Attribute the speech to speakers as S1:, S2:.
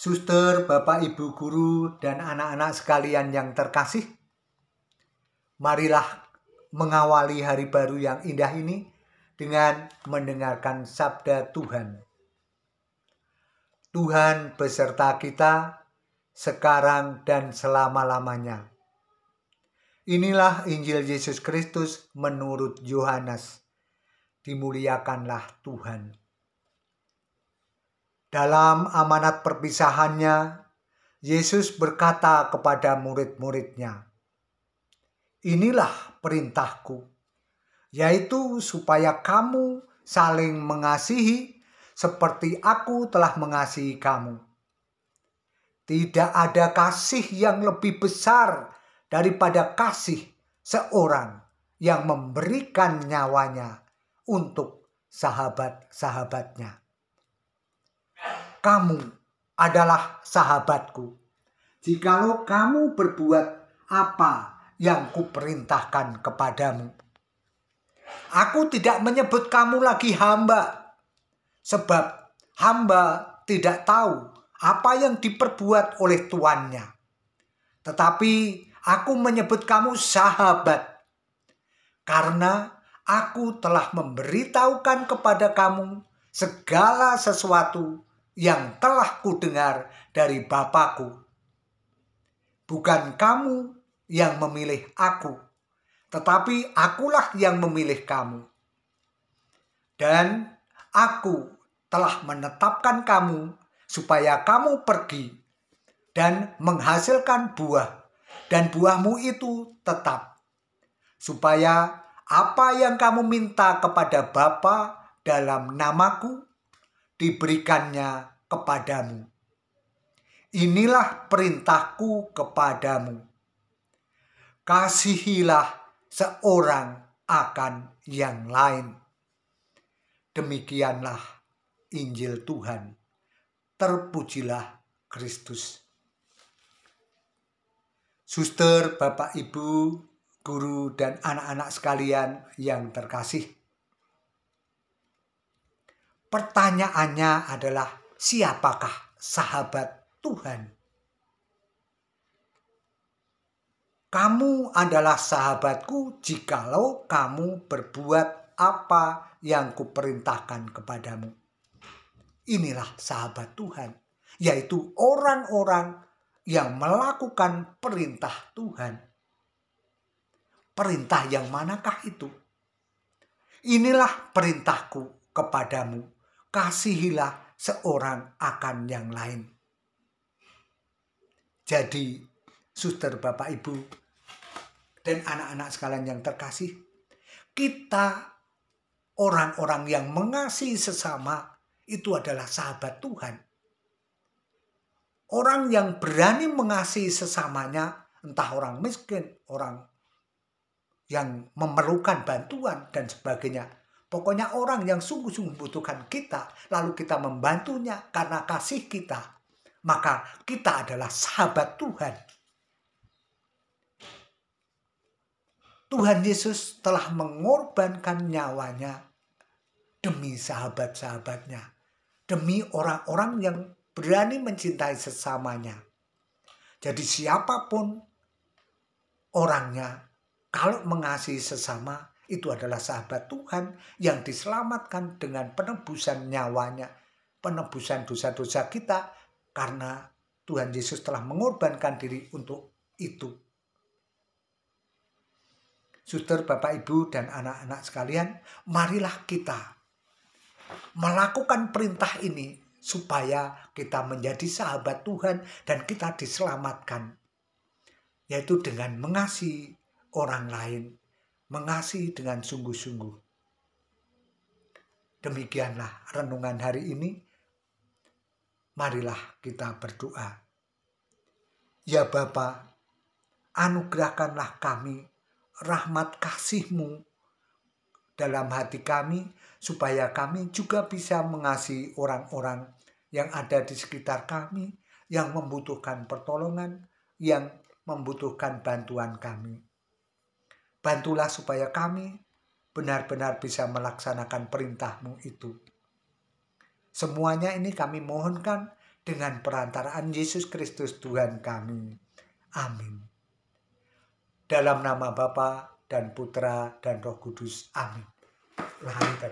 S1: Suster, Bapak, Ibu guru, dan anak-anak sekalian yang terkasih, marilah mengawali hari baru yang indah ini dengan mendengarkan sabda Tuhan. Tuhan beserta kita sekarang dan selama-lamanya. Inilah Injil Yesus Kristus menurut Yohanes. Dimuliakanlah Tuhan. Dalam amanat perpisahannya, Yesus berkata kepada murid-muridnya, "Inilah perintahku, yaitu supaya kamu saling mengasihi seperti aku telah mengasihi kamu. Tidak ada kasih yang lebih besar daripada kasih seorang yang memberikan nyawanya untuk sahabat-sahabatnya." Kamu adalah sahabatku. Jikalau kamu berbuat apa yang kuperintahkan kepadamu. Aku tidak menyebut kamu lagi hamba, sebab hamba tidak tahu apa yang diperbuat oleh tuannya. Tetapi aku menyebut kamu sahabat, karena aku telah memberitahukan kepada kamu segala sesuatu yang telah kudengar dari Bapakku. Bukan kamu yang memilih aku, tetapi akulah yang memilih kamu. Dan aku telah menetapkan kamu supaya kamu pergi dan menghasilkan buah, dan buahmu itu tetap, supaya apa yang kamu minta kepada Bapa dalam namaku diberikannya kepadamu. Inilah perintahku kepadamu. Kasihilah seorang akan yang lain. Demikianlah Injil Tuhan. Terpujilah Kristus. Suster, Bapak, Ibu, guru, dan anak-anak sekalian yang terkasih Pertanyaannya adalah siapakah sahabat Tuhan? Kamu adalah sahabatku jikalau kamu berbuat apa yang kuperintahkan kepadamu. Inilah sahabat Tuhan, yaitu orang-orang yang melakukan perintah Tuhan. Perintah yang manakah itu? Inilah perintahku kepadamu kasihilah seorang akan yang lain. Jadi, suster Bapak Ibu dan anak-anak sekalian yang terkasih, kita orang-orang yang mengasihi sesama itu adalah sahabat Tuhan. Orang yang berani mengasihi sesamanya, entah orang miskin, orang yang memerlukan bantuan dan sebagainya, Pokoknya orang yang sungguh-sungguh membutuhkan kita, lalu kita membantunya karena kasih kita, maka kita adalah sahabat Tuhan. Tuhan Yesus telah mengorbankan nyawanya demi sahabat-sahabatnya, demi orang-orang yang berani mencintai sesamanya. Jadi siapa pun orangnya, kalau mengasihi sesama, itu adalah sahabat Tuhan yang diselamatkan dengan penebusan nyawanya, penebusan dosa-dosa kita karena Tuhan Yesus telah mengorbankan diri untuk itu. Suster, Bapak, Ibu, dan anak-anak sekalian, marilah kita melakukan perintah ini supaya kita menjadi sahabat Tuhan dan kita diselamatkan, yaitu dengan mengasihi orang lain mengasihi dengan sungguh-sungguh. Demikianlah renungan hari ini. Marilah kita berdoa. Ya Bapa, anugerahkanlah kami rahmat kasih-Mu dalam hati kami supaya kami juga bisa mengasihi orang-orang yang ada di sekitar kami yang membutuhkan pertolongan, yang membutuhkan bantuan kami. Bantulah supaya kami benar-benar bisa melaksanakan perintahmu itu. Semuanya ini kami mohonkan dengan perantaraan Yesus Kristus Tuhan kami. Amin. Dalam nama Bapa dan Putra dan Roh Kudus. Amin.